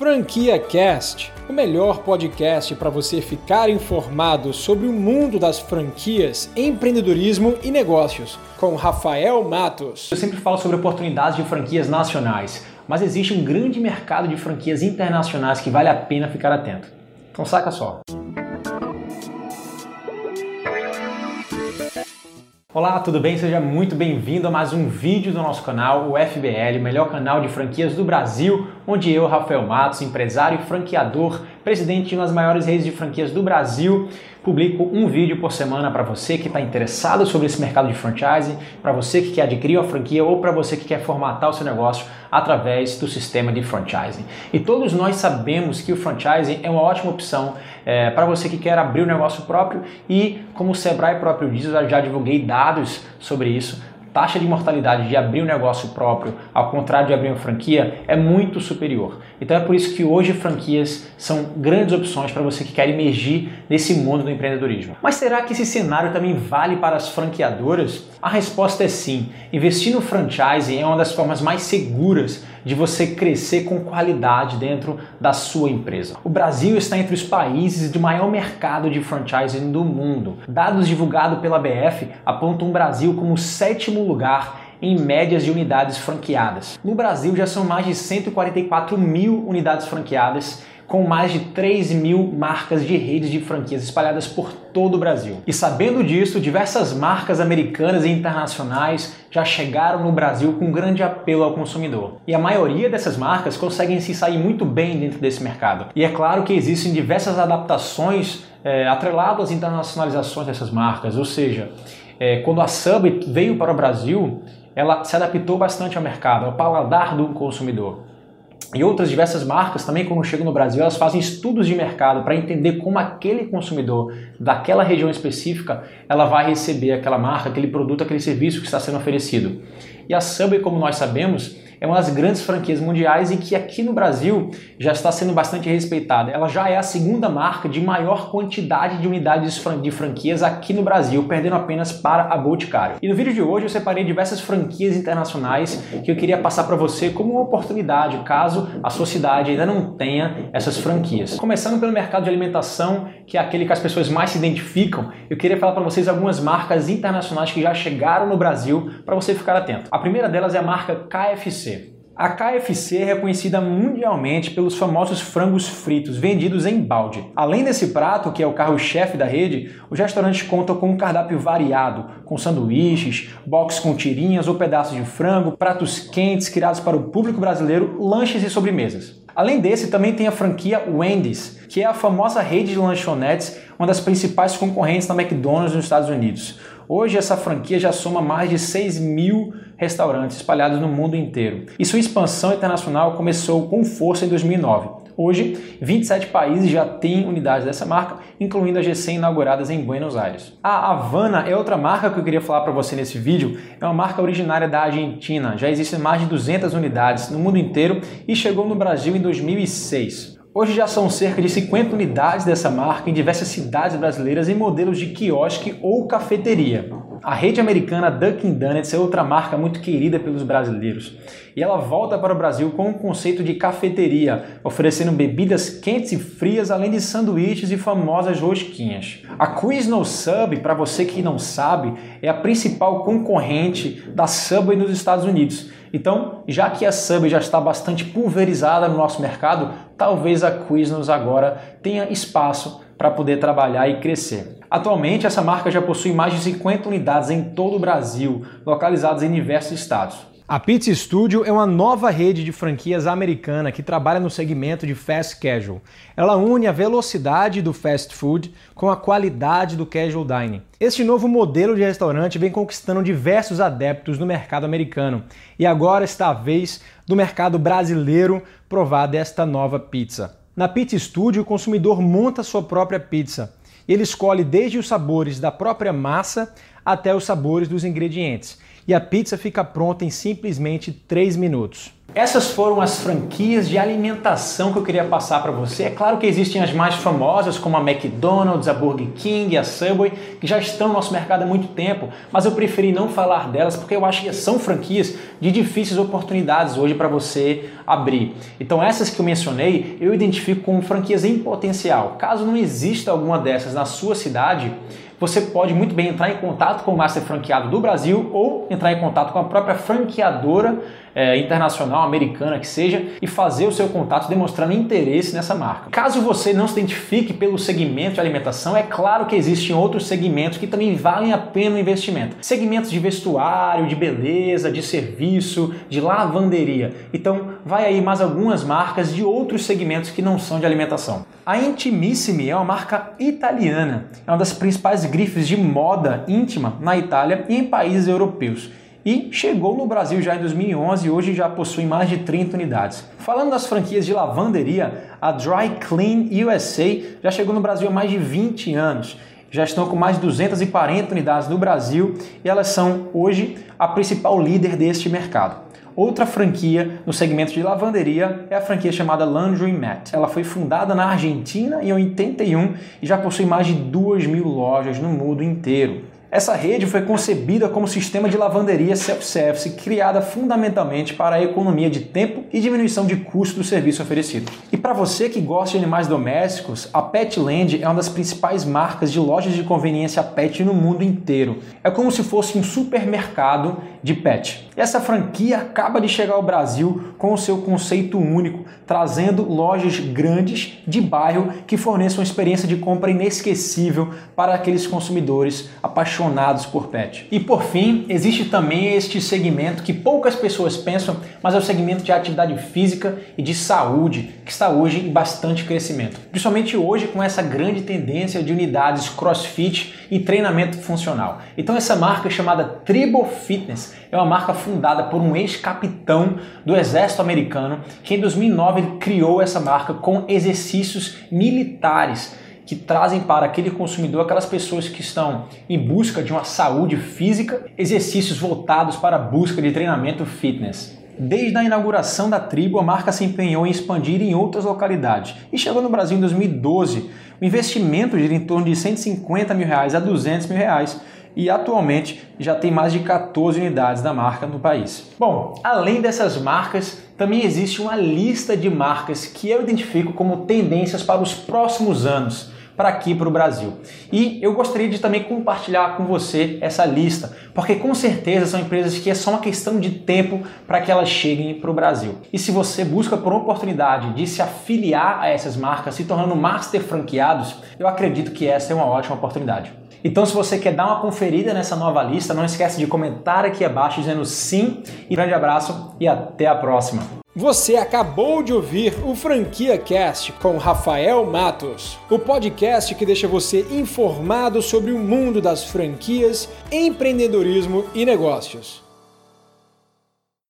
Franquia Cast, o melhor podcast para você ficar informado sobre o mundo das franquias, empreendedorismo e negócios, com Rafael Matos. Eu sempre falo sobre oportunidades de franquias nacionais, mas existe um grande mercado de franquias internacionais que vale a pena ficar atento. Então saca só. Olá, tudo bem? Seja muito bem-vindo a mais um vídeo do nosso canal, o FBL, o melhor canal de franquias do Brasil, onde eu, Rafael Matos, empresário e franqueador, presidente de uma das maiores redes de franquias do Brasil, publico um vídeo por semana para você que está interessado sobre esse mercado de franchising, para você que quer adquirir uma franquia ou para você que quer formatar o seu negócio através do sistema de franchising. E todos nós sabemos que o franchising é uma ótima opção é, para você que quer abrir um negócio próprio e, como o Sebrae próprio diz, eu já divulguei dados sobre isso taxa de mortalidade de abrir um negócio próprio, ao contrário de abrir uma franquia, é muito superior. Então é por isso que hoje franquias são grandes opções para você que quer emergir nesse mundo do empreendedorismo. Mas será que esse cenário também vale para as franqueadoras? A resposta é sim. Investir no franchising é uma das formas mais seguras de você crescer com qualidade dentro da sua empresa. O Brasil está entre os países de maior mercado de franchising do mundo. Dados divulgados pela BF apontam o Brasil como o sétimo lugar em médias de unidades franqueadas. No Brasil já são mais de 144 mil unidades franqueadas com mais de 3 mil marcas de redes de franquias espalhadas por todo o Brasil. E sabendo disso, diversas marcas americanas e internacionais já chegaram no Brasil com grande apelo ao consumidor. E a maioria dessas marcas conseguem se sair muito bem dentro desse mercado. E é claro que existem diversas adaptações é, atreladas às internacionalizações dessas marcas, ou seja, é, quando a Subway veio para o Brasil, ela se adaptou bastante ao mercado, ao paladar do consumidor. E outras diversas marcas também, quando chegam no Brasil, elas fazem estudos de mercado para entender como aquele consumidor daquela região específica ela vai receber aquela marca, aquele produto, aquele serviço que está sendo oferecido. E a Subway, como nós sabemos, é uma das grandes franquias mundiais e que aqui no Brasil já está sendo bastante respeitada. Ela já é a segunda marca de maior quantidade de unidades de franquias aqui no Brasil, perdendo apenas para a Boticário. E no vídeo de hoje eu separei diversas franquias internacionais que eu queria passar para você como uma oportunidade, caso a sua cidade ainda não tenha essas franquias. Começando pelo mercado de alimentação, que é aquele que as pessoas mais se identificam, eu queria falar para vocês algumas marcas internacionais que já chegaram no Brasil para você ficar atento. A primeira delas é a marca KFC. A KFC é reconhecida mundialmente pelos famosos frangos fritos vendidos em balde. Além desse prato, que é o carro-chefe da rede, os restaurantes contam com um cardápio variado, com sanduíches, box com tirinhas ou pedaços de frango, pratos quentes criados para o público brasileiro, lanches e sobremesas. Além desse, também tem a franquia Wendy's, que é a famosa rede de lanchonetes, uma das principais concorrentes da McDonald's nos Estados Unidos. Hoje essa franquia já soma mais de 6 mil restaurantes espalhados no mundo inteiro. E sua expansão internacional começou com força em 2009. Hoje, 27 países já têm unidades dessa marca, incluindo as recém-inauguradas em Buenos Aires. A Havana é outra marca que eu queria falar para você nesse vídeo. É uma marca originária da Argentina. Já existem mais de 200 unidades no mundo inteiro e chegou no Brasil em 2006. Hoje já são cerca de 50 unidades dessa marca em diversas cidades brasileiras em modelos de quiosque ou cafeteria. A rede americana Dunkin' Donuts é outra marca muito querida pelos brasileiros. E ela volta para o Brasil com o um conceito de cafeteria, oferecendo bebidas quentes e frias, além de sanduíches e famosas rosquinhas. A Quizno Sub, para você que não sabe, é a principal concorrente da Subway nos Estados Unidos então, já que a Subway já está bastante pulverizada no nosso mercado, talvez a Quiznos agora tenha espaço para poder trabalhar e crescer. Atualmente, essa marca já possui mais de 50 unidades em todo o Brasil, localizadas em diversos estados. A Pizza Studio é uma nova rede de franquias americana que trabalha no segmento de fast casual. Ela une a velocidade do fast food com a qualidade do casual dining. Este novo modelo de restaurante vem conquistando diversos adeptos no mercado americano e agora está a vez do mercado brasileiro provar desta nova pizza. Na Pizza Studio, o consumidor monta sua própria pizza. Ele escolhe desde os sabores da própria massa até os sabores dos ingredientes e a pizza fica pronta em simplesmente 3 minutos. Essas foram as franquias de alimentação que eu queria passar para você. É claro que existem as mais famosas, como a McDonald's, a Burger King, a Subway, que já estão no nosso mercado há muito tempo, mas eu preferi não falar delas porque eu acho que são franquias de difíceis oportunidades hoje para você abrir. Então, essas que eu mencionei, eu identifico como franquias em potencial. Caso não exista alguma dessas na sua cidade, você pode muito bem entrar em contato com o Master Franqueado do Brasil ou entrar em contato com a própria franqueadora é, internacional, americana que seja, e fazer o seu contato demonstrando interesse nessa marca. Caso você não se identifique pelo segmento de alimentação, é claro que existem outros segmentos que também valem a pena o investimento. Segmentos de vestuário, de beleza, de serviço, de lavanderia. Então, vai aí mais algumas marcas de outros segmentos que não são de alimentação. A Intimissimi é uma marca italiana, é uma das principais grifes de moda íntima na Itália e em países europeus e chegou no Brasil já em 2011 e hoje já possui mais de 30 unidades. Falando das franquias de lavanderia, a Dry Clean USA já chegou no Brasil há mais de 20 anos. Já estão com mais de 240 unidades no Brasil e elas são hoje a principal líder deste mercado. Outra franquia no segmento de lavanderia é a franquia chamada Laundry Mat. Ela foi fundada na Argentina em 81 e já possui mais de 2 mil lojas no mundo inteiro. Essa rede foi concebida como sistema de lavanderia self-service, criada fundamentalmente para a economia de tempo e diminuição de custo do serviço oferecido. E para você que gosta de animais domésticos, a Petland é uma das principais marcas de lojas de conveniência pet no mundo inteiro. É como se fosse um supermercado de pet. Essa franquia acaba de chegar ao Brasil com o seu conceito único, trazendo lojas grandes de bairro que forneçam uma experiência de compra inesquecível para aqueles consumidores apaixonados por pet. E por fim, existe também este segmento que poucas pessoas pensam, mas é o segmento de atividade física e de saúde, que está hoje em bastante crescimento. Principalmente hoje com essa grande tendência de unidades CrossFit e treinamento funcional. Então essa marca chamada Tribo Fitness é uma marca fundada por um ex-capitão do exército americano que em 2009 criou essa marca com exercícios militares que trazem para aquele consumidor aquelas pessoas que estão em busca de uma saúde física, exercícios voltados para a busca de treinamento fitness. Desde a inauguração da tribo, a marca se empenhou em expandir em outras localidades e chegou no Brasil em 2012. O investimento gira em torno de 150 mil reais a 200 mil reais e atualmente já tem mais de 14 unidades da marca no país. Bom, além dessas marcas, também existe uma lista de marcas que eu identifico como tendências para os próximos anos para aqui para o Brasil. E eu gostaria de também compartilhar com você essa lista, porque com certeza são empresas que é só uma questão de tempo para que elas cheguem para o Brasil. E se você busca por uma oportunidade de se afiliar a essas marcas, se tornando master franqueados, eu acredito que essa é uma ótima oportunidade. Então, se você quer dar uma conferida nessa nova lista, não esquece de comentar aqui abaixo dizendo sim. E grande abraço e até a próxima. Você acabou de ouvir o Franquia Cast com Rafael Matos, o podcast que deixa você informado sobre o mundo das franquias, empreendedorismo e negócios.